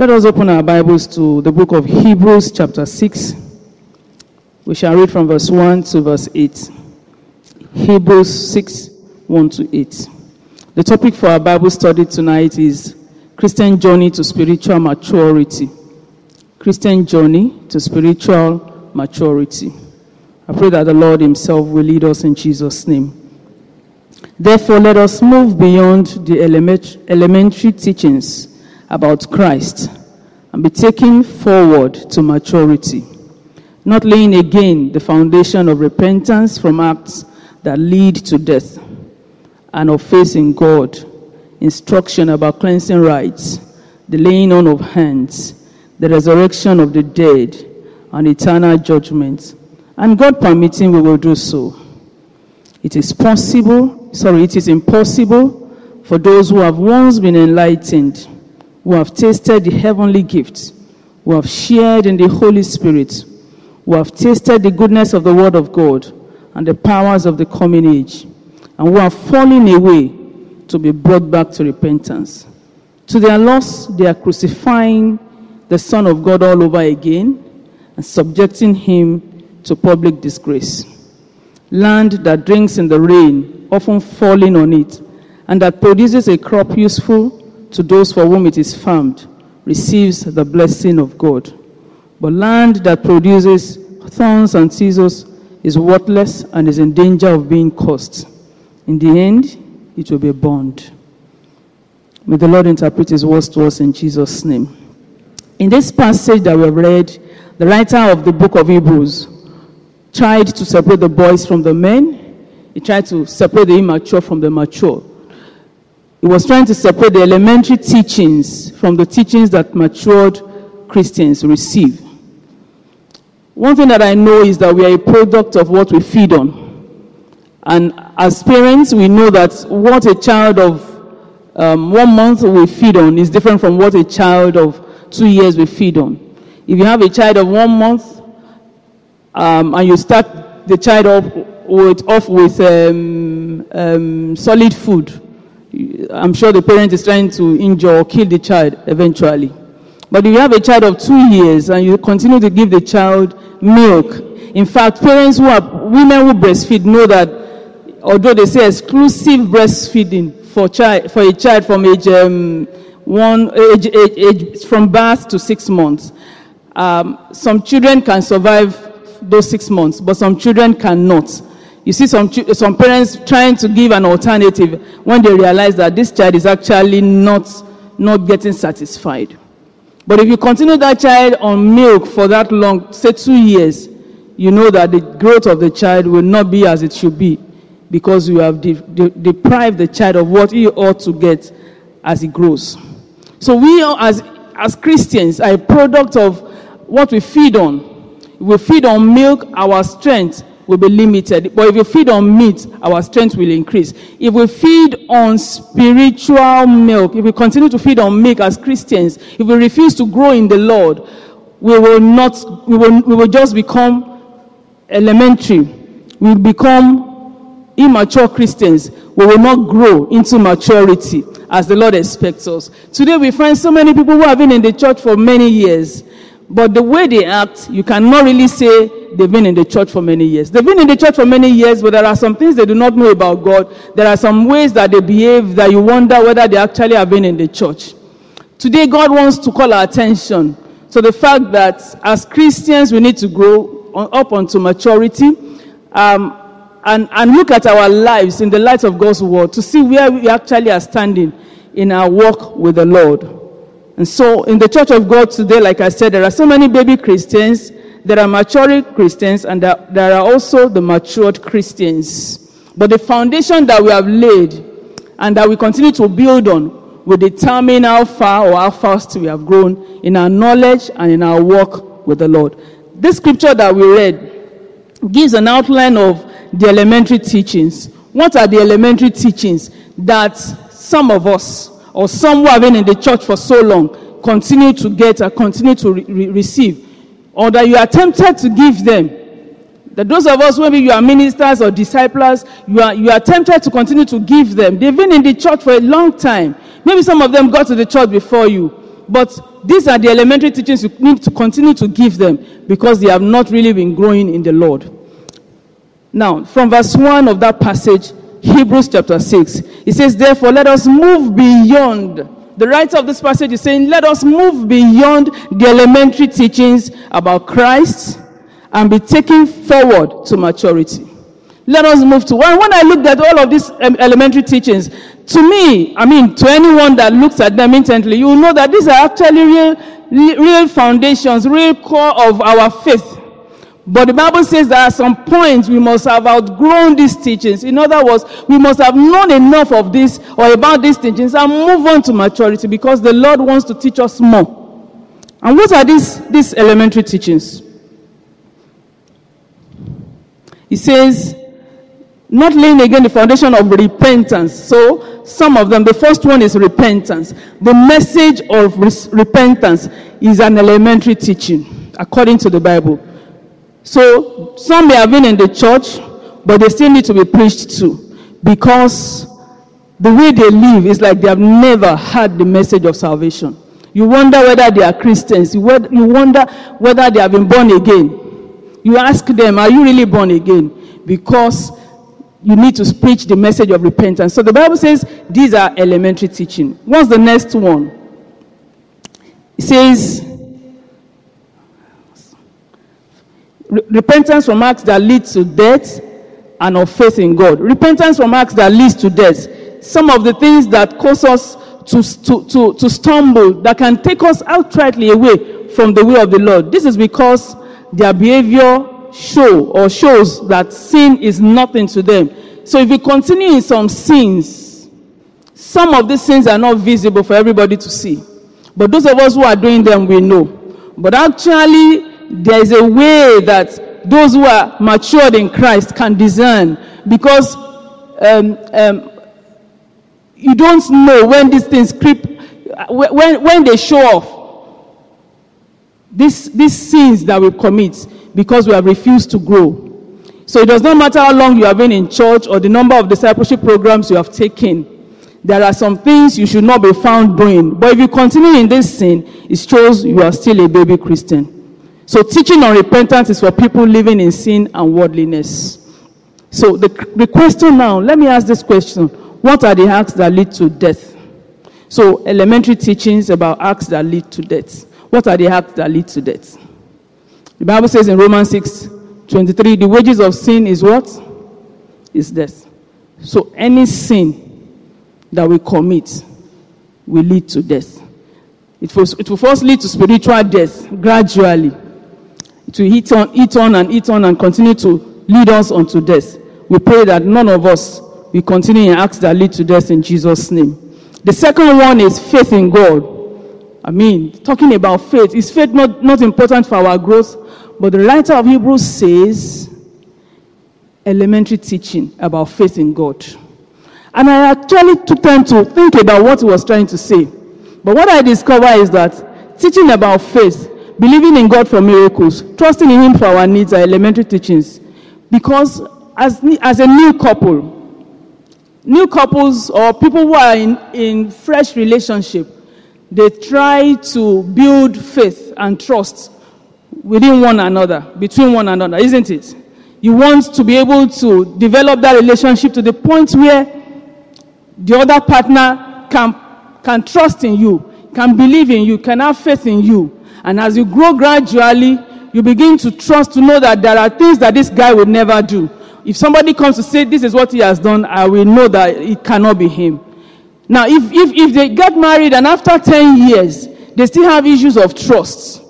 Let us open our Bibles to the book of Hebrews, chapter 6. We shall read from verse 1 to verse 8. Hebrews 6 1 to 8. The topic for our Bible study tonight is Christian Journey to Spiritual Maturity. Christian Journey to Spiritual Maturity. I pray that the Lord Himself will lead us in Jesus' name. Therefore, let us move beyond the element- elementary teachings about Christ and be taken forward to maturity, not laying again the foundation of repentance from acts that lead to death and of faith in God, instruction about cleansing rites, the laying on of hands, the resurrection of the dead, and eternal judgment. And God permitting, we will do so. It is possible, sorry, it is impossible for those who have once been enlightened, who have tasted the heavenly gifts, who have shared in the Holy Spirit, who have tasted the goodness of the Word of God and the powers of the coming age, and who are falling away to be brought back to repentance. To their loss, they are crucifying the Son of God all over again and subjecting him to public disgrace. Land that drinks in the rain, often falling on it, and that produces a crop useful to those for whom it is farmed, receives the blessing of God. But land that produces thorns and thistles is worthless and is in danger of being cursed. In the end, it will be burned. May the Lord interpret his words to us in Jesus' name. In this passage that we have read, the writer of the book of Hebrews tried to separate the boys from the men. He tried to separate the immature from the mature. He was trying to separate the elementary teachings from the teachings that matured Christians receive. One thing that I know is that we are a product of what we feed on. And as parents, we know that what a child of um, one month we feed on is different from what a child of two years we feed on. If you have a child of one month um, and you start the child off with, off with um, um, solid food, I'm sure the parent is trying to injure or kill the child eventually. But if you have a child of two years and you continue to give the child milk, in fact, parents who are women who breastfeed know that although they say exclusive breastfeeding for child for a child from age um, one age, age, age from birth to six months, um, some children can survive those six months, but some children cannot. You see some, some parents trying to give an alternative when they realize that this child is actually not, not getting satisfied. But if you continue that child on milk for that long, say two years, you know that the growth of the child will not be as it should be because you have de- de- deprived the child of what he ought to get as he grows. So we are, as, as Christians are a product of what we feed on. We feed on milk, our strength will be limited. But if we feed on meat, our strength will increase. If we feed on spiritual milk, if we continue to feed on milk as Christians, if we refuse to grow in the Lord, we will not, we will, we will just become elementary. We will become immature Christians. We will not grow into maturity as the Lord expects us. Today we find so many people who have been in the church for many years, but the way they act, you cannot really say they've been in the church for many years. They've been in the church for many years, but there are some things they do not know about God. There are some ways that they behave that you wonder whether they actually have been in the church. Today, God wants to call our attention to the fact that as Christians, we need to grow up onto maturity um, and, and look at our lives in the light of God's word to see where we actually are standing in our walk with the Lord. And so, in the church of God today, like I said, there are so many baby Christians, there are maturing Christians, and there, there are also the matured Christians. But the foundation that we have laid and that we continue to build on will determine how far or how fast we have grown in our knowledge and in our walk with the Lord. This scripture that we read gives an outline of the elementary teachings. What are the elementary teachings that some of us or some who have been in the church for so long continue to get or continue to re- re- receive? Or that you are tempted to give them that those of us, maybe you are ministers or disciples, you are, you are tempted to continue to give them. They've been in the church for a long time. Maybe some of them got to the church before you. But these are the elementary teachings you need to continue to give them because they have not really been growing in the Lord. Now, from verse 1 of that passage, Hebrews chapter 6, it says, Therefore, let us move beyond. The writer of this passage is saying, Let us move beyond the elementary teachings about Christ and be taken forward to maturity. Let us move to when, I looked at all of these um, elementary teachings, to me, I mean, to anyone that looks at them intently, you know that these are actually real, real foundations, real core of our faith. But the Bible says that at some point we must have outgrown these teachings. In other words, we must have known enough of this or about these teachings and move on to maturity because the Lord wants to teach us more. And what are these, these elementary teachings? He says, not laying again the foundation of repentance. So, some of them, the first one is repentance. The message of repentance is an elementary teaching, according to the Bible. So some may have been in the church, but they still need to be preached to because the way they live is like they have never had the message of salvation. You wonder whether they are Christians. You wonder whether they have been born again. You ask them, Are you really born again? Because you need to preach the message of repentance. So the Bible says these are elementary teaching. What's the next one? It says, repentance from acts that lead to death and of faith in God. Repentance from acts that leads to death. Some of the things that cause us to, to, to, to stumble, that can take us outrightly away from the way of the Lord. This is because their behavior show or shows that sin is nothing to them. So if you continue in some sins, some of these sins are not visible for everybody to see. But those of us who are doing them, we know. But actually, there is a way that those who are matured in Christ can discern because um, um, you don't know when these things creep, when, when they show off. These, these sins that we commit because we have refused to grow. So it does not matter how long you have been in church or the number of discipleship programs you have taken. There are some things you should not be found doing. But if you continue in this sin, it shows you are still a baby Christian. So teaching on repentance is for people living in sin and worldliness. So the, the question now, let me ask this question. What are the acts that lead to death? So elementary teachings about acts that lead to death. What are the acts that lead to death? The Bible says in Romans 6, 23, the wages of sin is what? Is death. So any sin that we commit will lead to death. It will, it will first lead to spiritual death gradually to eat on, eat on and eat on and continue to lead us unto death. We pray that none of us will continue in acts that lead to death in Jesus' name. The second one is faith in God. I mean, talking about faith, is faith not, not important for our growth? But the writer of Hebrews says elementary teaching about faith in God. And I actually took time to think about what he was trying to say. But what I discovered is that teaching about faith believing in God for miracles, trusting in Him for our needs are elementary teachings. Because as, as a new couple, new couples or people who are in, in fresh relationship, they try to build faith and trust within one another, between one another, isn't it? You want to be able to develop that relationship to the point where the other partner can, can trust in you, can believe in you, can have faith in you, and as you grow gradually, you begin to trust to know that there are things that this guy would never do. If somebody comes to say this is what he has done, I will know that it cannot be him. Now, if, if, if they get married and after 10 years, they still have issues of trust,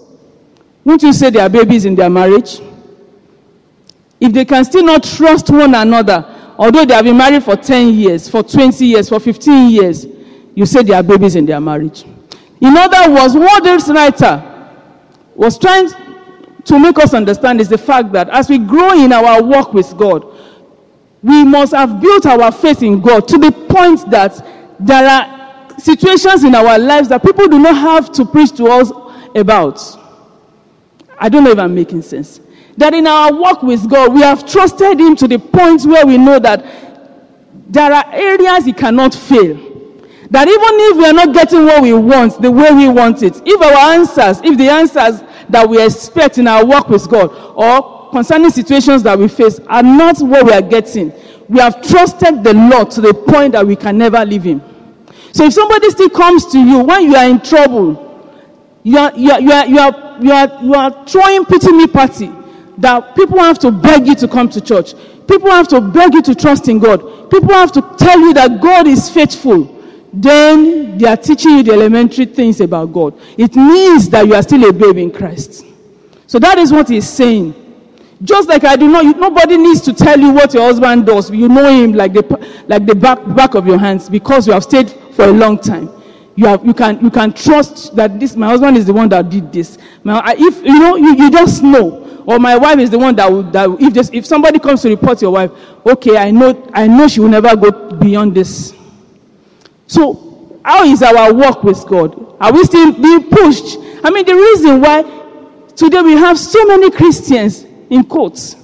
won't you say they are babies in their marriage? If they can still not trust one another, although they have been married for 10 years, for 20 years, for 15 years, you say they are babies in their marriage. In other words, what this writer was trying to make us understand is the fact that as we grow in our walk with God, we must have built our faith in God to the point that there are situations in our lives that people do not have to preach to us about. I don't know if I'm making sense. That in our walk with God, we have trusted Him to the point where we know that there are areas He cannot fail. That even if we are not getting what we want the way we want it, if our answers, if the answers that we expect in our work with God or concerning situations that we face are not what we are getting, we have trusted the Lord to the point that we can never leave Him. So if somebody still comes to you when you are in trouble, you are, you are, you are, you are, you are, you are throwing pity me party that people have to beg you to come to church. People have to beg you to trust in God. People have to tell you that God is faithful. Then they are teaching you the elementary things about God. It means that you are still a babe in Christ. So that is what he's saying. Just like I do not, nobody needs to tell you what your husband does. You know him like the, like the back, back of your hands because you have stayed for a long time. You, have, you, can, you can trust that this, my husband is the one that did this. Now, if, you know, you, you just know. Or my wife is the one that would, that if, just, if somebody comes to report your wife, okay, I know, I know she will never go beyond this. So, how is our walk with God? Are we still being pushed? I mean, the reason why today we have so many Christians in quotes,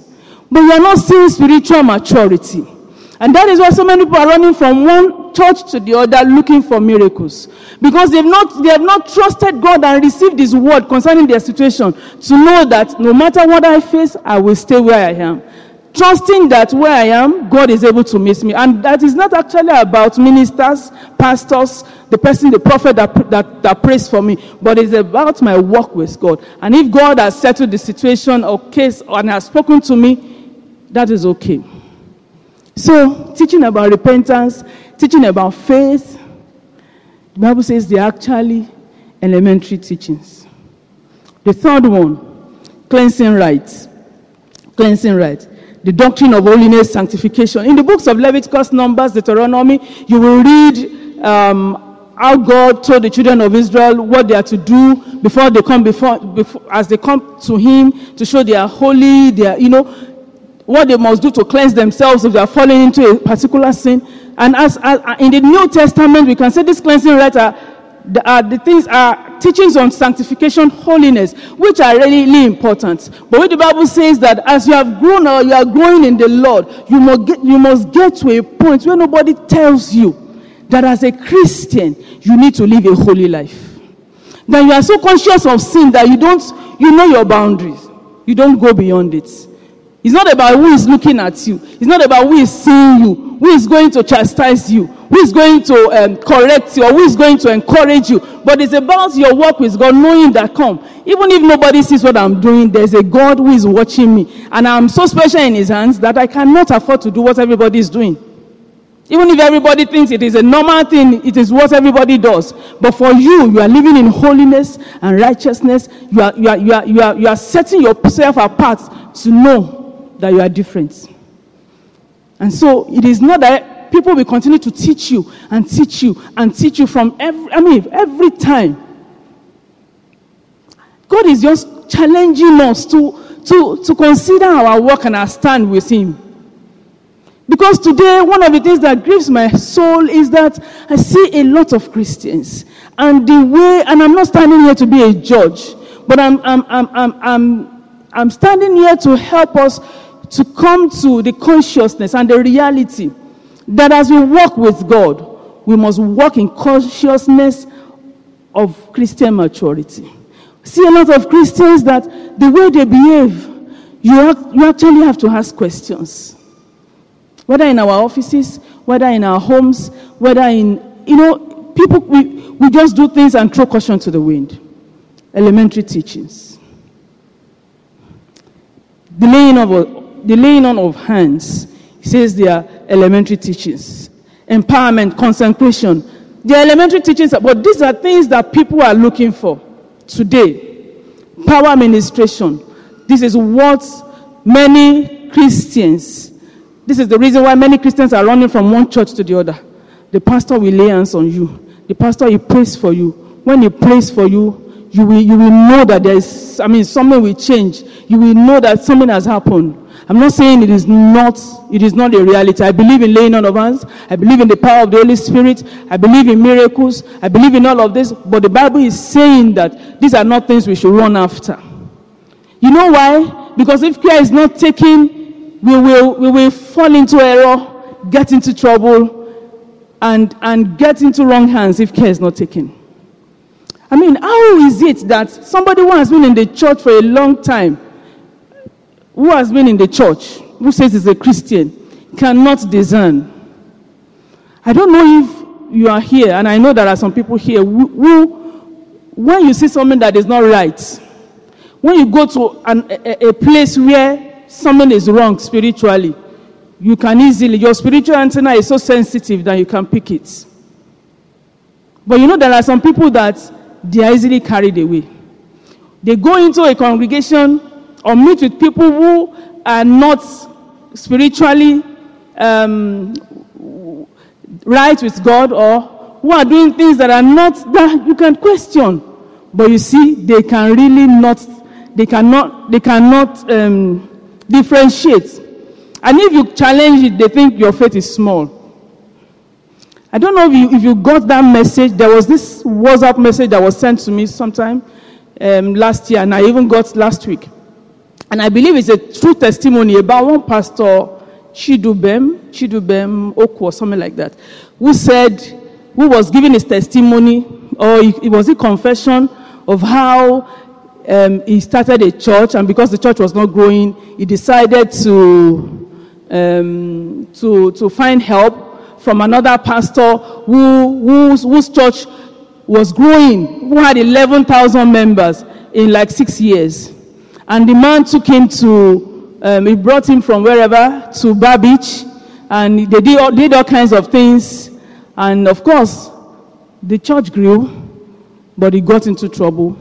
but we are not seeing spiritual maturity. And that is why so many people are running from one church to the other looking for miracles. Because they've not, they have not trusted God and received His word concerning their situation to know that no matter what I face, I will stay where I am. Trusting that where I am, God is able to meet me. And that is not actually about ministers, pastors, the person, the prophet that, that, that prays for me, but it's about my work with God. And if God has settled the situation or case and has spoken to me, that is okay. So, teaching about repentance, teaching about faith, the Bible says they're actually elementary teachings. The third one, cleansing rites. Cleansing rites. The doctrine of holiness, sanctification. In the books of Leviticus, Numbers, Deuteronomy, you will read um, how God told the children of Israel what they are to do before they come before, before as they come to Him to show they are holy. They are, you know, what they must do to cleanse themselves if they are falling into a particular sin. And as, as in the New Testament, we can say this cleansing rite are the, uh, the things are teachings on sanctification, holiness, which are really important. But what the Bible says that as you have grown or you are growing in the Lord, you must get, you must get to a point where nobody tells you that as a Christian, you need to live a holy life. That you are so conscious of sin that you don't, you know your boundaries. You don't go beyond it. It's not about who is looking at you. It's not about who is seeing you, who is going to chastise you, who is going to um, correct you, or who is going to encourage you. But it's about your work with God, knowing that come. Even if nobody sees what I'm doing, there's a God who is watching me. And I'm so special in his hands that I cannot afford to do what everybody is doing. Even if everybody thinks it is a normal thing, it is what everybody does. But for you, you are living in holiness and righteousness. You are, you are, you are, you are, you are setting yourself apart to know that you are different. And so it is not that people will continue to teach you and teach you and teach you from every, I mean, every time. God is just challenging us to, to, to consider our work and our stand with Him. Because today, one of the things that grieves my soul is that I see a lot of Christians. And the way, and I'm not standing here to be a judge, but I'm, I'm, I'm, I'm, I'm, I'm standing here to help us to come to the consciousness and the reality that as we walk with God, we must walk in consciousness of Christian maturity. See a lot of Christians that the way they behave, you, you actually have to ask questions. Whether in our offices, whether in our homes, whether in, you know, people, we, we just do things and throw caution to the wind. Elementary teachings. The laying of the laying on of hands. He says they are elementary teachings. Empowerment, consecration—the elementary teachings, but these are things that people are looking for today. Power administration. This is what many Christians, this is the reason why many Christians are running from one church to the other. The pastor will lay hands on you. The pastor, he prays for you. When he prays for you, you will, you will know that there is, I mean, something will change. You will know that something has happened. I'm not saying it is not, it is not a reality. I believe in laying on of hands. I believe in the power of the Holy Spirit. I believe in miracles. I believe in all of this. But the Bible is saying that these are not things we should run after. You know why? Because if care is not taken, we will, we will fall into error, get into trouble, and, and get into wrong hands if care is not taken. I mean, how is it that somebody who has been in the church for a long time, who has been in the church, who says he's a Christian, cannot discern? I don't know if you are here, and I know there are some people here who, who when you see something that is not right, when you go to an, a, a place where something is wrong spiritually, you can easily, your spiritual antenna is so sensitive that you can pick it. But you know, there are some people that they are easily carried away. They go into a congregation or meet with people who are not spiritually um, right with God or who are doing things that are not that you can question. But you see, they can really not, they cannot, they cannot um, differentiate. And if you challenge it, they think your faith is small. I don't know if you, if you got that message. There was this WhatsApp message that was sent to me sometime um, last year, and I even got last week. And I believe it's a true testimony about one pastor, Chidubem, Chidubem Oku, or something like that, who said, who was giving his testimony, or it was a confession of how um, he started a church, and because the church was not growing, he decided to, um, to, to find help from another pastor who, whose, whose church was growing, who had 11,000 members in like six years. And the man took him to, um, he brought him from wherever to Bar Beach, and they did all, did all kinds of things. And of course, the church grew, but he got into trouble.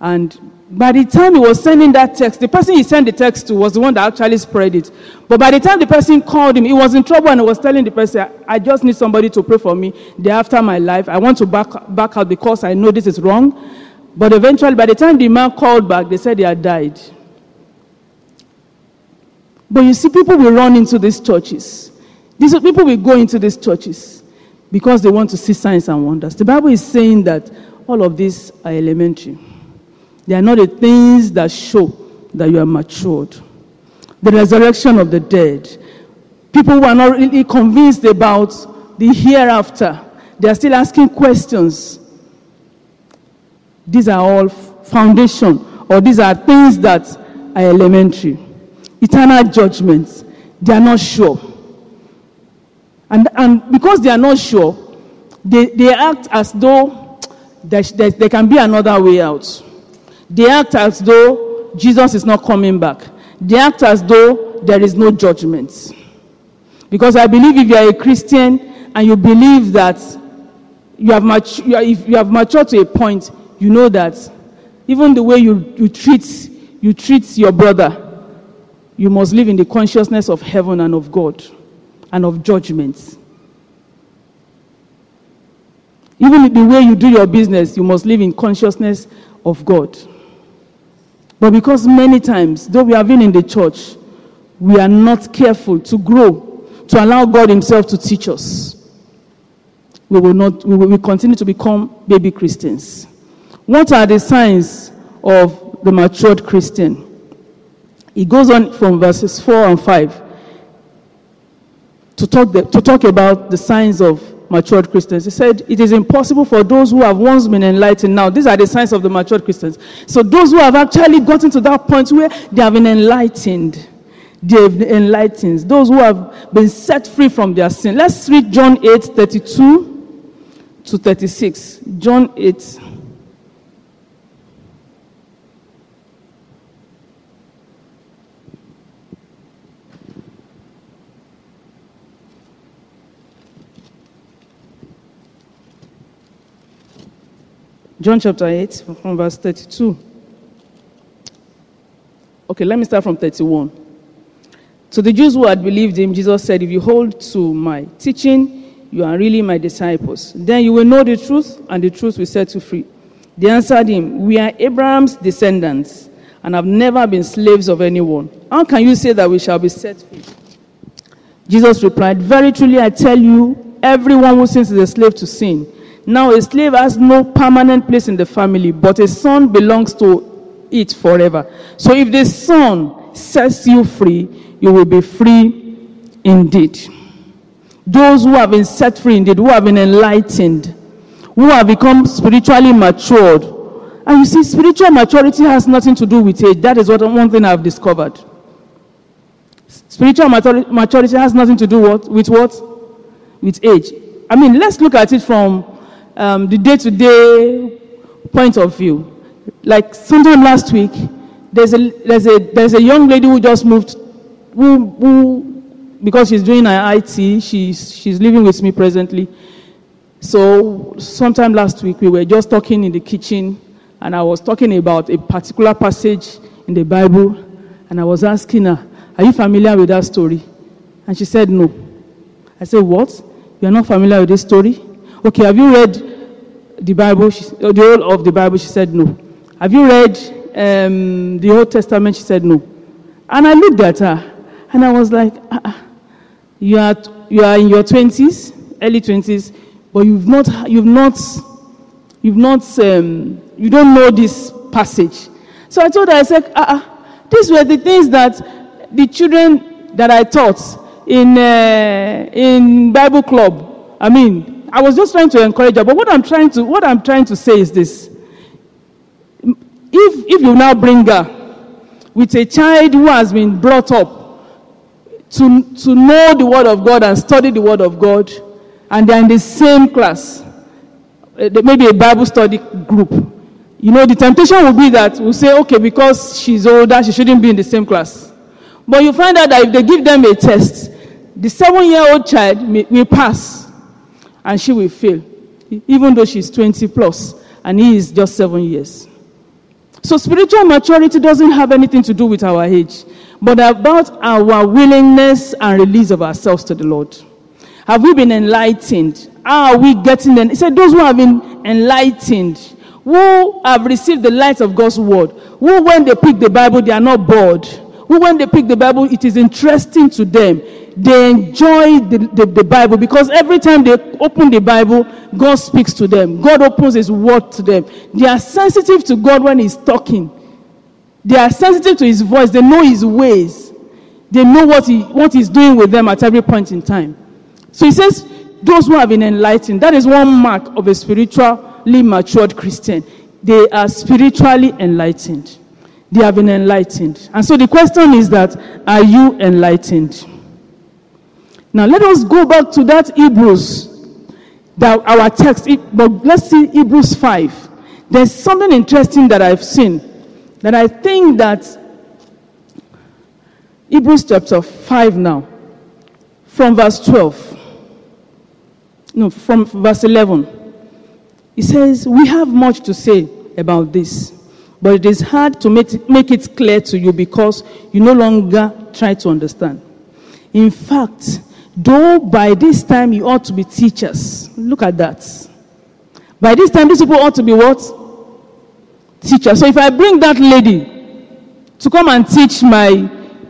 And by the time he was sending that text, the person he sent the text to was the one that actually spread it. But by the time the person called him, he was in trouble and he was telling the person, I just need somebody to pray for me. Day after my life, I want to back, back out because I know this is wrong. But eventually, by the time the man called back, they said he had died. But you see, people will run into these churches. These people will go into these churches because they want to see signs and wonders. The Bible is saying that all of these are elementary. They are not the things that show that you are matured. The resurrection of the dead. People who are not really convinced about the hereafter, they are still asking questions. These are all foundation, or these are things that are elementary. Eternal judgments, they are not sure. And, and because they are not sure, they, they act as though there, there, there can be another way out. They act as though Jesus is not coming back. They act as though there is no judgment. Because I believe if you are a Christian and you believe that you have, matu- you, are, if you have matured to a point, you know that even the way you, you, treat, you treat your brother, you must live in the consciousness of heaven and of God and of judgments. Even the way you do your business, you must live in consciousness of God. But because many times, though we have been in the church, we are not careful to grow, to allow God Himself to teach us. We will not, we will continue to become baby Christians. What are the signs of the matured Christian? He goes on from verses 4 and 5 to talk, the, to talk about the signs of matured Christians. He said, It is impossible for those who have once been enlightened. Now, these are the signs of the matured Christians. So, those who have actually gotten to that point where they have been enlightened, they have been enlightened. Those who have been set free from their sin. Let's read John 8 32 to 36. John 8. John chapter 8, from verse 32. Okay, let me start from 31. To the Jews who had believed him, Jesus said, If you hold to my teaching, you are really my disciples. Then you will know the truth, and the truth will set you free. They answered him, We are Abraham's descendants, and have never been slaves of anyone. How can you say that we shall be set free? Jesus replied, Very truly I tell you, everyone who sins is a slave to sin. Now, a slave has no permanent place in the family, but a son belongs to it forever. So, if the son sets you free, you will be free indeed. those who have been set free indeed, who have been enlightened, who have become spiritually matured. And you see, spiritual maturity has nothing to do with age. That is what one thing I've discovered. Spiritual maturity has nothing to do what, with what? With age. I mean, let's look at it from um, the day to day point of view. Like sometime last week, there's a, there's, a, there's a young lady who just moved, who, who because she's doing her IT, she's, she's living with me presently. So, sometime last week, we were just talking in the kitchen, and I was talking about a particular passage in the Bible, and I was asking her, Are you familiar with that story? And she said, No. I said, What? You are not familiar with this story? Okay, have you read the Bible? She, the whole of the Bible? She said, No. Have you read um, the Old Testament? She said, No. And I looked at her, and I was like, uh-uh. You are, you are in your 20s, early 20s, but you've not, you've not, you've not, um, you don't know this passage. So I told her, I said, uh-uh. these were the things that the children that I taught in, uh, in Bible club. I mean, I was just trying to encourage her, but what I'm trying to, what I'm trying to say is this. If, if you now bring her with a child who has been brought up to, to know the Word of God and study the Word of God, and they're in the same class, uh, maybe a Bible study group. You know, the temptation will be that we'll say, okay, because she's older, she shouldn't be in the same class. But you find out that if they give them a test, the seven year old child may, will pass and she will fail, even though she's 20 plus and he is just seven years. So spiritual maturity doesn't have anything to do with our age but about our willingness and release of ourselves to the Lord. Have we been enlightened? Are we getting them? He said, Those who have been enlightened, who have received the light of God's word, who, when they pick the Bible, they are not bored, who, when they pick the Bible, it is interesting to them. They enjoy the, the, the Bible because every time they open the Bible, God speaks to them. God opens His word to them. They are sensitive to God when He's talking. They are sensitive to his voice. They know his ways. They know what, he, what he's doing with them at every point in time. So he says, those who have been enlightened, that is one mark of a spiritually matured Christian. They are spiritually enlightened. They have been enlightened. And so the question is that, are you enlightened? Now let us go back to that Hebrews, that our text, but let's see Hebrews 5. There's something interesting that I've seen that I think that Hebrews chapter 5 now, from verse 12, no, from verse 11, it says, We have much to say about this, but it is hard to make, make it clear to you because you no longer try to understand. In fact, though by this time you ought to be teachers, look at that. By this time, these people ought to be what? Teachers. So if I bring that lady to come and teach my,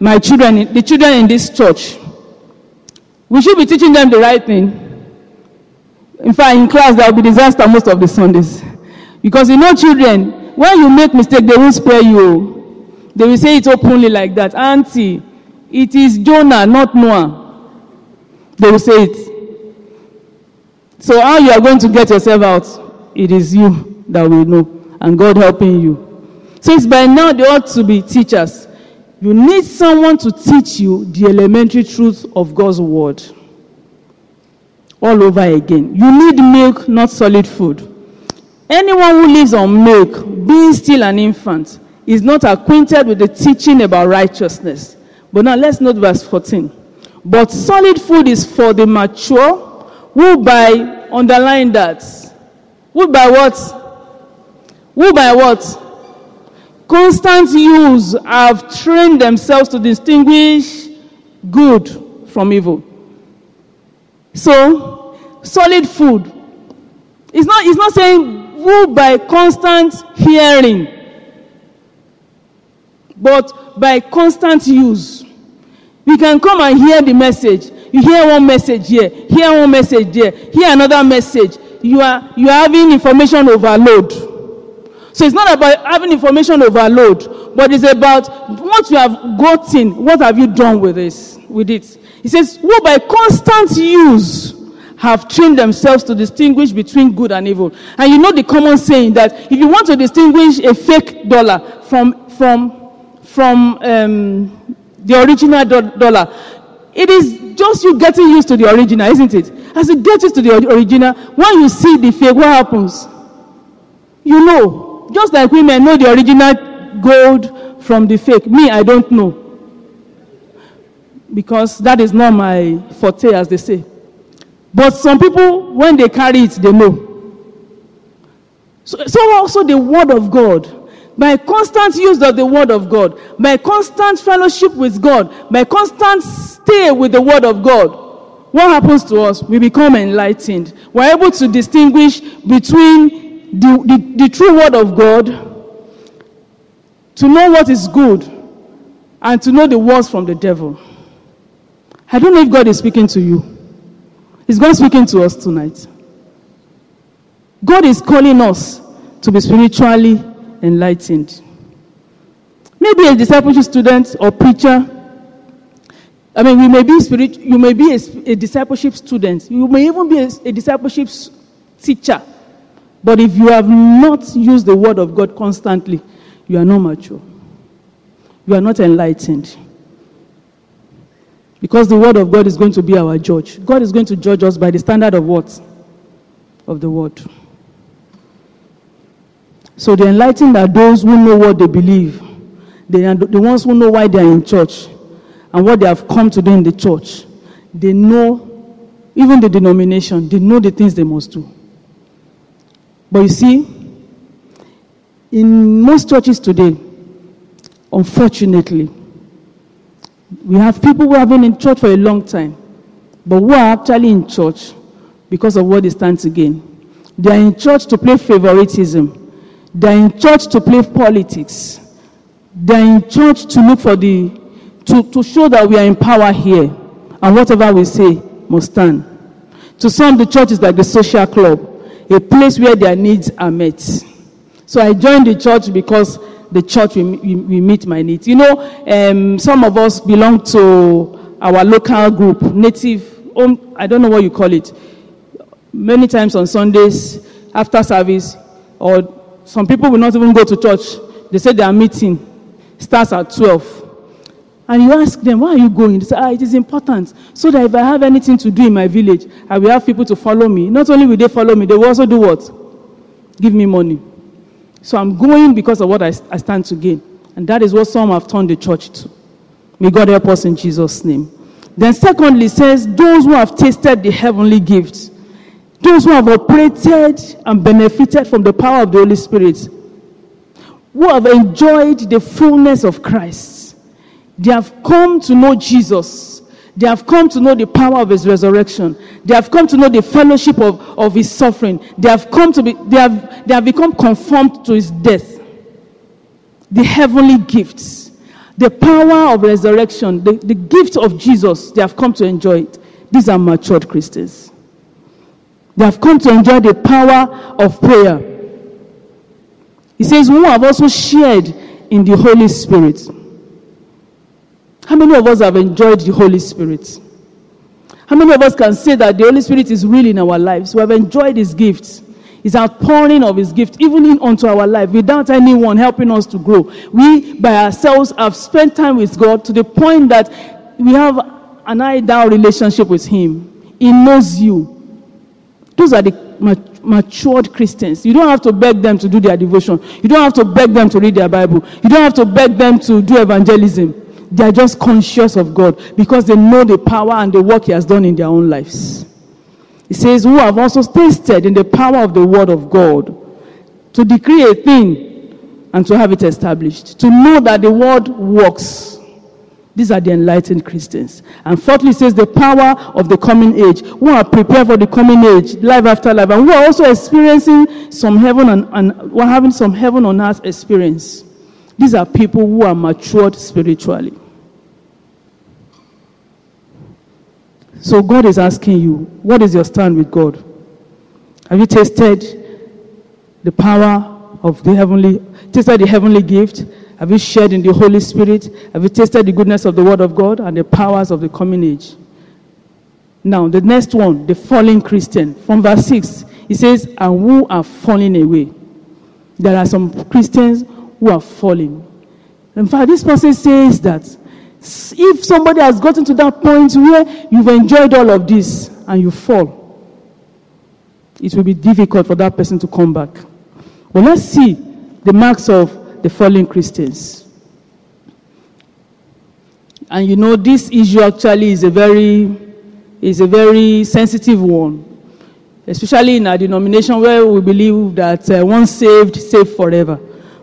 my children, the children in this church, we should be teaching them the right thing. In fact, in class, there will be disaster most of the Sundays. Because you know, children, when you make mistake, they will spare you. They will say it openly like that. Auntie, it is Jonah, not Noah. They will say it. So how you are going to get yourself out, it is you that will know and God helping you. Since by now they ought to be teachers. You need someone to teach you the elementary truth of God's word. All over again. You need milk, not solid food. Anyone who lives on milk, being still an infant, is not acquainted with the teaching about righteousness. But now let's note verse 14. But solid food is for the mature, who by, underline that, who by what? who by what? Constant use have trained themselves to distinguish good from evil. So, solid food. It's not, it's not saying who by constant hearing, but by constant use. We can come and hear the message. You hear one message here, hear one message there, hear another message. You are, you are having information overload. So it's not about having information overload, but it's about what you have gotten, what have you done with this, with it. He says, who by constant use have trained themselves to distinguish between good and evil. And you know the common saying that if you want to distinguish a fake dollar from, from, from um, the original do- dollar, it is just you getting used to the original, isn't it? As you get used to the original, when you see the fake, what happens? You know. Just like women know the original gold from the fake. Me, I don't know. Because that is not my forte, as they say. But some people, when they carry it, they know. So, so also the word of God. By constant use of the word of God, by constant fellowship with God, by constant stay with the word of God, what happens to us? We become enlightened. We're able to distinguish between the, the, the true word of God, to know what is good, and to know the words from the devil. I don't know if God is speaking to you. Is God speaking to us tonight? God is calling us to be spiritually enlightened. Maybe a discipleship student or preacher. I mean, you may be spirit, you may be a, a discipleship student. You may even be a, a discipleship teacher. But if you have not used the word of God constantly, you are not mature. You are not enlightened. Because the word of God is going to be our judge. God is going to judge us by the standard of what? Of the word. So the enlightened are those who know what they believe. They are the ones who know why they are in church and what they have come to do in the church. They know, even the denomination, they know the things they must do. But you see, in most churches today, unfortunately, we have people who have been in church for a long time, but who are actually in church because of what they stand to gain. They are in church to play favoritism. They are in church to play politics. They are in church to look for the, to, to show that we are in power here. And whatever we say must stand. To some, the church is like the social club, a place where their needs are met. So I joined the church because the church we, we meet my needs. You know, um, some of us belong to our local group, native, um, I don't know what you call it. Many times on Sundays, after service, or some people will not even go to church. They say their meeting starts at 12. And you ask them, why are you going? They say, ah, it is important. So that if I have anything to do in my village, I will have people to follow me. Not only will they follow me, they will also do what? Give me money. So I'm going because of what I, I stand to gain. And that is what some have turned the church to. May God help us in Jesus' name. Then, secondly, says, those who have tasted the heavenly gifts, those who have operated and benefited from the power of the Holy Spirit, who have enjoyed the fullness of Christ, they have come to know Jesus. They have come to know the power of his resurrection. They have come to know the fellowship of, of his suffering. They have come to be, they have, they have become conformed to his death. The heavenly gifts, the power of resurrection, the, the gift of Jesus, they have come to enjoy it. These are matured Christians. They have come to enjoy the power of prayer. He says, Who have also shared in the Holy Spirit. How many of us have enjoyed the Holy Spirit? How many of us can say that the Holy Spirit is real in our lives? We have enjoyed His gifts, His outpouring of His gift, even in onto our life, without anyone helping us to grow. We, by ourselves, have spent time with God to the point that we have an ideal relationship with Him. He knows you. Those are the matured Christians. You don't have to beg them to do their devotion. You don't have to beg them to read their Bible. You don't have to beg them to do evangelism. They are just conscious of God because they know the power and the work He has done in their own lives. He says, Who have also tasted in the power of the word of God to decree a thing and to have it established, to know that the word works. These are the enlightened Christians. And fourthly, it says the power of the coming age, We are prepared for the coming age, life after life, and we are also experiencing some heaven and, are having some heaven on earth experience. These are people who are matured spiritually. So God is asking you, what is your stand with God? Have you tasted the power of the heavenly, tasted the heavenly gift? Have you shared in the Holy Spirit? Have you tasted the goodness of the Word of God and the powers of the coming age? Now, the next one, the fallen Christian. From verse 6, it says, And who are falling away? There are some Christians who are falling. In fact, this person says that if somebody has gotten to that point where you've enjoyed all of this and you fall, it will be difficult for that person to come back. But let's see the marks of the fallen Christians. And you know, this issue actually is a very, is a very sensitive one, especially in our denomination where we believe that uh, once saved, saved forever.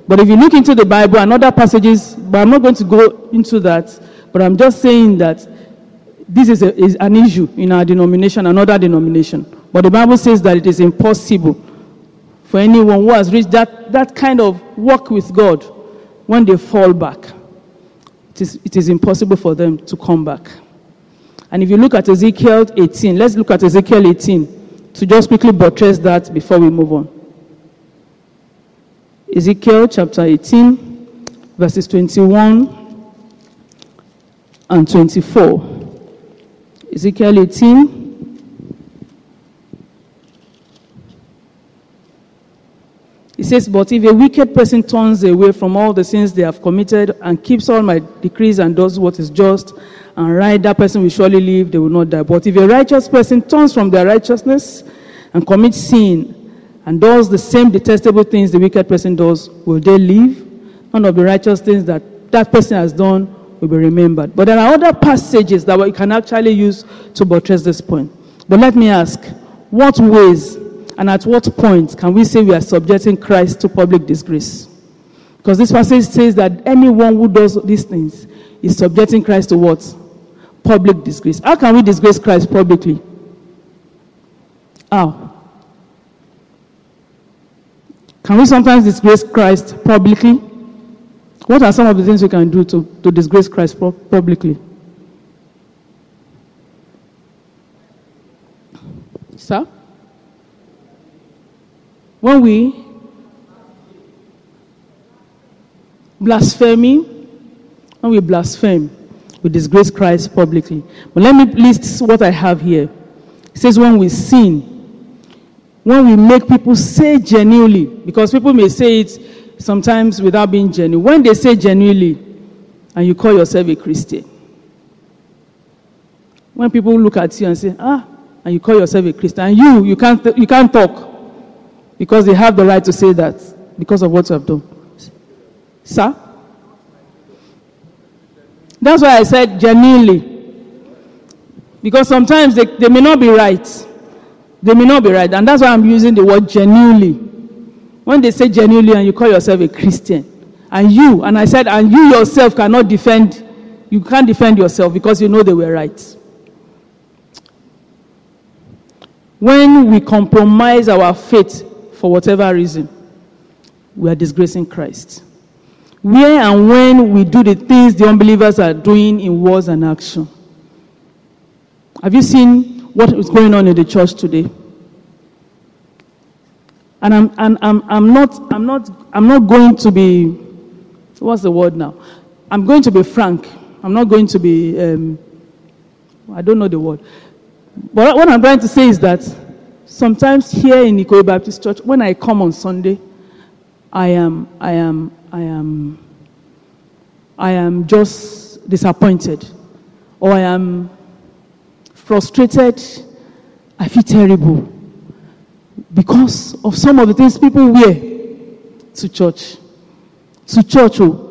But if you look into the Bible and other passages, but I'm not going to go into that, but I'm just saying that this is, a, is an issue in our denomination, another denomination. But the Bible says that it is impossible for anyone who has reached that, that kind of walk with God when they fall back. It is, it is impossible for them to come back. And if you look at Ezekiel 18, let's look at Ezekiel 18 to just quickly buttress that before we move on. Ezekiel chapter 18, verses 21 and 24. Ezekiel 18. It says, But if a wicked person turns away from all the sins they have committed and keeps all my decrees and does what is just and right, that person will surely live, they will not die. But if a righteous person turns from their righteousness and commits sin and does the same detestable things the wicked person does, will they live? None of the righteous things that that person has done will be remembered. But there are other passages that we can actually use to buttress this point. But let me ask, what ways and at what point can we say we are subjecting Christ to public disgrace? Because this passage says that anyone who does these things is subjecting Christ to what? Public disgrace. How can we disgrace Christ publicly? How? Can we sometimes disgrace Christ publicly? What are some of the things we can do to, to disgrace Christ publicly? Sir? When we blasphemy, when we blaspheme, we disgrace Christ publicly. But let me list what I have here. It says when we sin, when we make people say genuinely, because people may say it sometimes without being genuine. When they say genuinely, and you call yourself a Christian, when people look at you and say, ah, and you call yourself a Christian, and you, you can't, you can't talk because they have the right to say that because of what you have done. Sir? That's why I said genuinely. Because sometimes they, they may not be right. They may not be right. And that's why I'm using the word genuinely. When they say genuinely and you call yourself a Christian, and you, and I said, and you yourself cannot defend, you can't defend yourself because you know they were right. When we compromise our faith for whatever reason, we are disgracing Christ. Where and when we do the things the unbelievers are doing in words and action. Have you seen what is going on in the church today? And I'm, and I'm, I'm, not, I'm, not, I'm not going to be, what's the word now? I'm going to be frank. I'm not going to be, um, I don't know the word. But what I'm trying to say is that sometimes here in Ikoyi Baptist Church, when I come on Sunday, I am, I am, I am, I am just disappointed, or I am frustrated. I feel terrible because of some of the things people wear to church. To church, oh.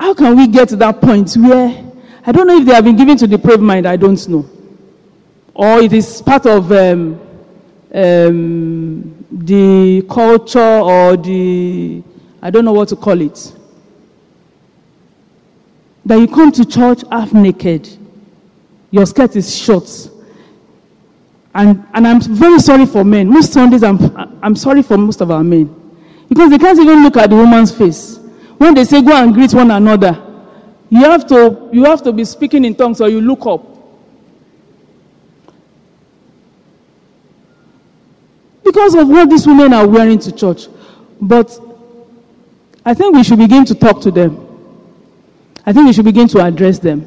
How can we get to that point where I don't know if they have been given to depraved mind, I don't know. Or it is part of um, um, the culture or the, I don't know what to call it. That you come to church half naked your skirt is short. And, and I'm very sorry for men. Most Sundays, I'm, I'm sorry for most of our men. Because they can't even look at the woman's face. When they say go and greet one another, you have to, you have to be speaking in tongues or you look up. because of what these women are wearing to church. But I think we should begin to talk to them. I think we should begin to address them.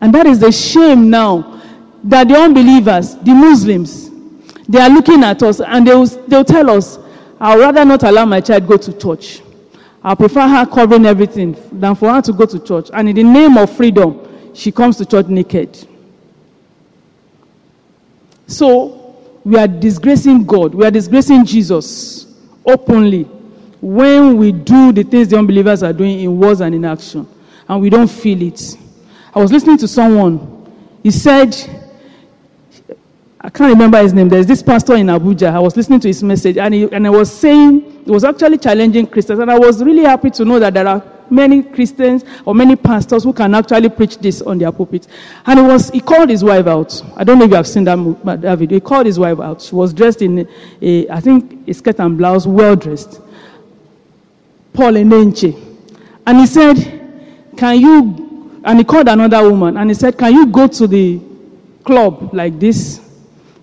And that is the shame now that the unbelievers, the Muslims, they are looking at us and they will, they will tell us, I'd rather not allow my child go to church. I prefer her covering everything than for her to go to church. And in the name of freedom, she comes to church naked. So, we are disgracing God. We are disgracing Jesus openly when we do the things the unbelievers are doing in words and in action. And we don't feel it. I was listening to someone. He said, I can't remember his name. There's this pastor in Abuja. I was listening to his message, and, he, and I was saying, he was actually challenging Christians. And I was really happy to know that there are many Christians or many pastors who can actually preach this on their pulpit. And he was he called his wife out. I don't know if you have seen that, that video. He called his wife out. She was dressed in a, I think, a skirt and blouse, well dressed. Paul Enenche. And he said, Can you, and he called another woman, and he said, Can you go to the club like this?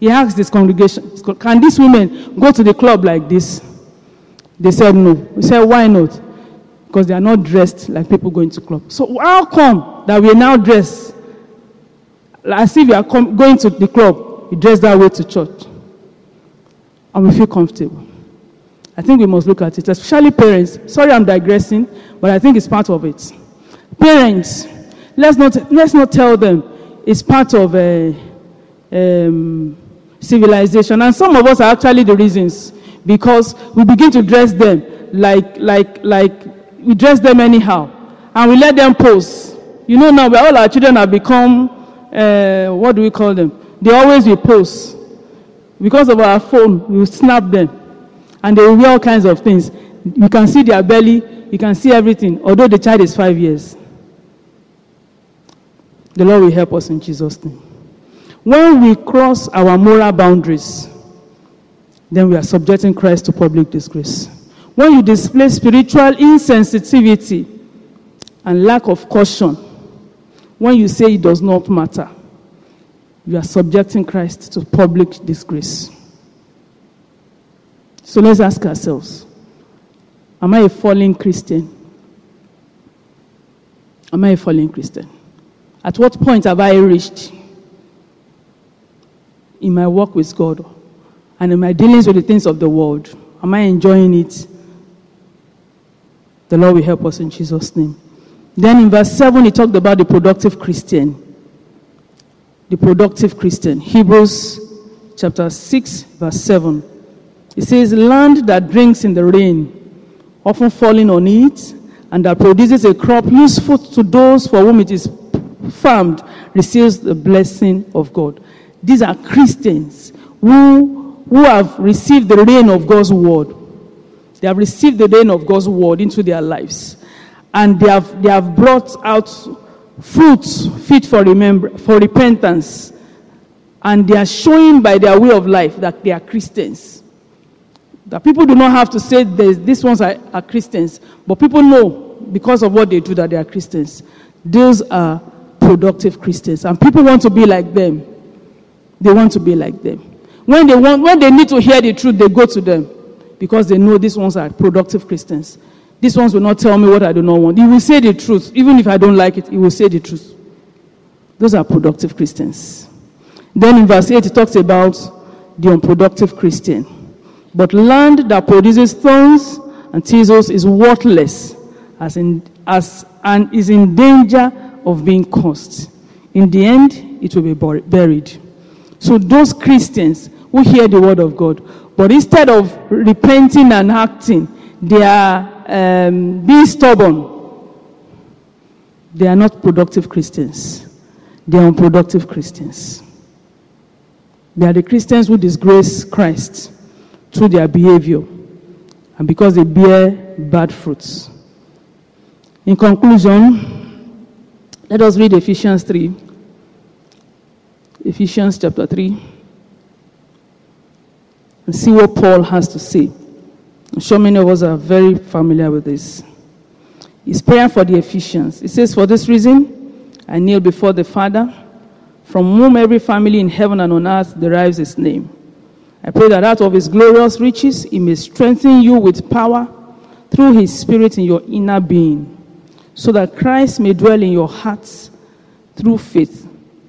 He asked this congregation, Can these women go to the club like this? They said no. He said, Why not? because they are not dressed like people going to club. So how come that we are now dressed as if you are com- going to the club, you dress that way to church, and we feel comfortable? I think we must look at it, especially parents. Sorry, I'm digressing, but I think it's part of it. Parents, let's not let's not tell them it's part of a um, civilization, and some of us are actually the reasons because we begin to dress them like like like we dress them anyhow and we let them pose. You know now, all our children have become, uh, what do we call them? They always will pose. Because of our phone, we snap them. And they wear all kinds of things. You can see their belly, you can see everything, although the child is five years. The Lord will help us in Jesus' name. When we cross our moral boundaries, then we are subjecting Christ to public disgrace. When you display spiritual insensitivity and lack of caution, when you say it does not matter, you are subjecting Christ to public disgrace. So let's ask ourselves Am I a fallen Christian? Am I a fallen Christian? At what point have I reached in my work with God and in my dealings with the things of the world? Am I enjoying it? The Lord will help us in Jesus' name. Then in verse 7, he talked about the productive Christian. The productive Christian. Hebrews chapter 6, verse 7. It says, Land that drinks in the rain, often falling on it, and that produces a crop useful to those for whom it is farmed, receives the blessing of God. These are Christians who, who have received the rain of God's word they have received the rain of God's word into their lives. And they have, they have brought out fruits fit for, remember, for repentance. And they are showing by their way of life that they are Christians. That people do not have to say these ones are, are Christians, but people know because of what they do that they are Christians. Those are productive Christians. And people want to be like them. They want to be like them. When they want, when they need to hear the truth, they go to them because they know these ones are productive Christians. These ones will not tell me what I do not want. He will say the truth. Even if I don't like it, he will say the truth. Those are productive Christians. Then in verse 8, it talks about the unproductive Christian. But land that produces thorns and thistles is worthless as in, as, and is in danger of being cursed. In the end, it will be buried. So those Christians who hear the word of God but instead of repenting and acting, they are um, being stubborn. They are not productive Christians. They are unproductive Christians. They are the Christians who disgrace Christ through their behavior and because they bear bad fruits. In conclusion, let us read Ephesians 3. Ephesians chapter 3 and see what Paul has to say. I'm sure many of us are very familiar with this. He's praying for the Ephesians. He says, For this reason, I kneel before the Father, from whom every family in heaven and on earth derives its name. I pray that out of his glorious riches, he may strengthen you with power through his spirit in your inner being, so that Christ may dwell in your hearts through faith.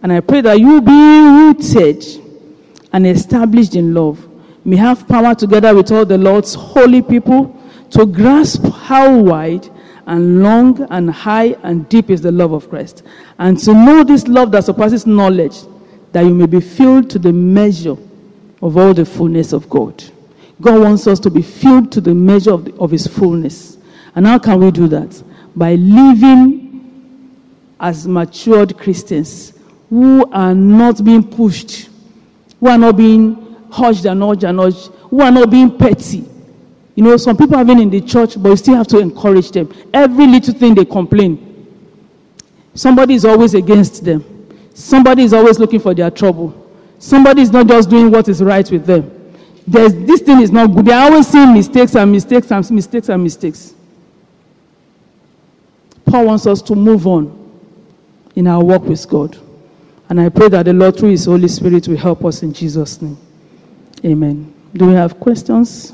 And I pray that you be rooted and established in love, may have power together with all the Lord's holy people to grasp how wide and long and high and deep is the love of Christ. And to know this love that surpasses knowledge, that you may be filled to the measure of all the fullness of God. God wants us to be filled to the measure of, the, of His fullness. And how can we do that? By living as matured Christians who are not being pushed, who are not being hushed and urged and urged, who are not being petty. You know, some people have been in the church, but you still have to encourage them. Every little thing they complain, somebody is always against them. Somebody is always looking for their trouble. Somebody is not just doing what is right with them. There's, this thing is not good. They are always seeing mistakes and mistakes and mistakes and mistakes. Paul wants us to move on in our walk with God. And I pray that the Lord, through His Holy Spirit, will help us in Jesus' name. Amen. Do we have questions?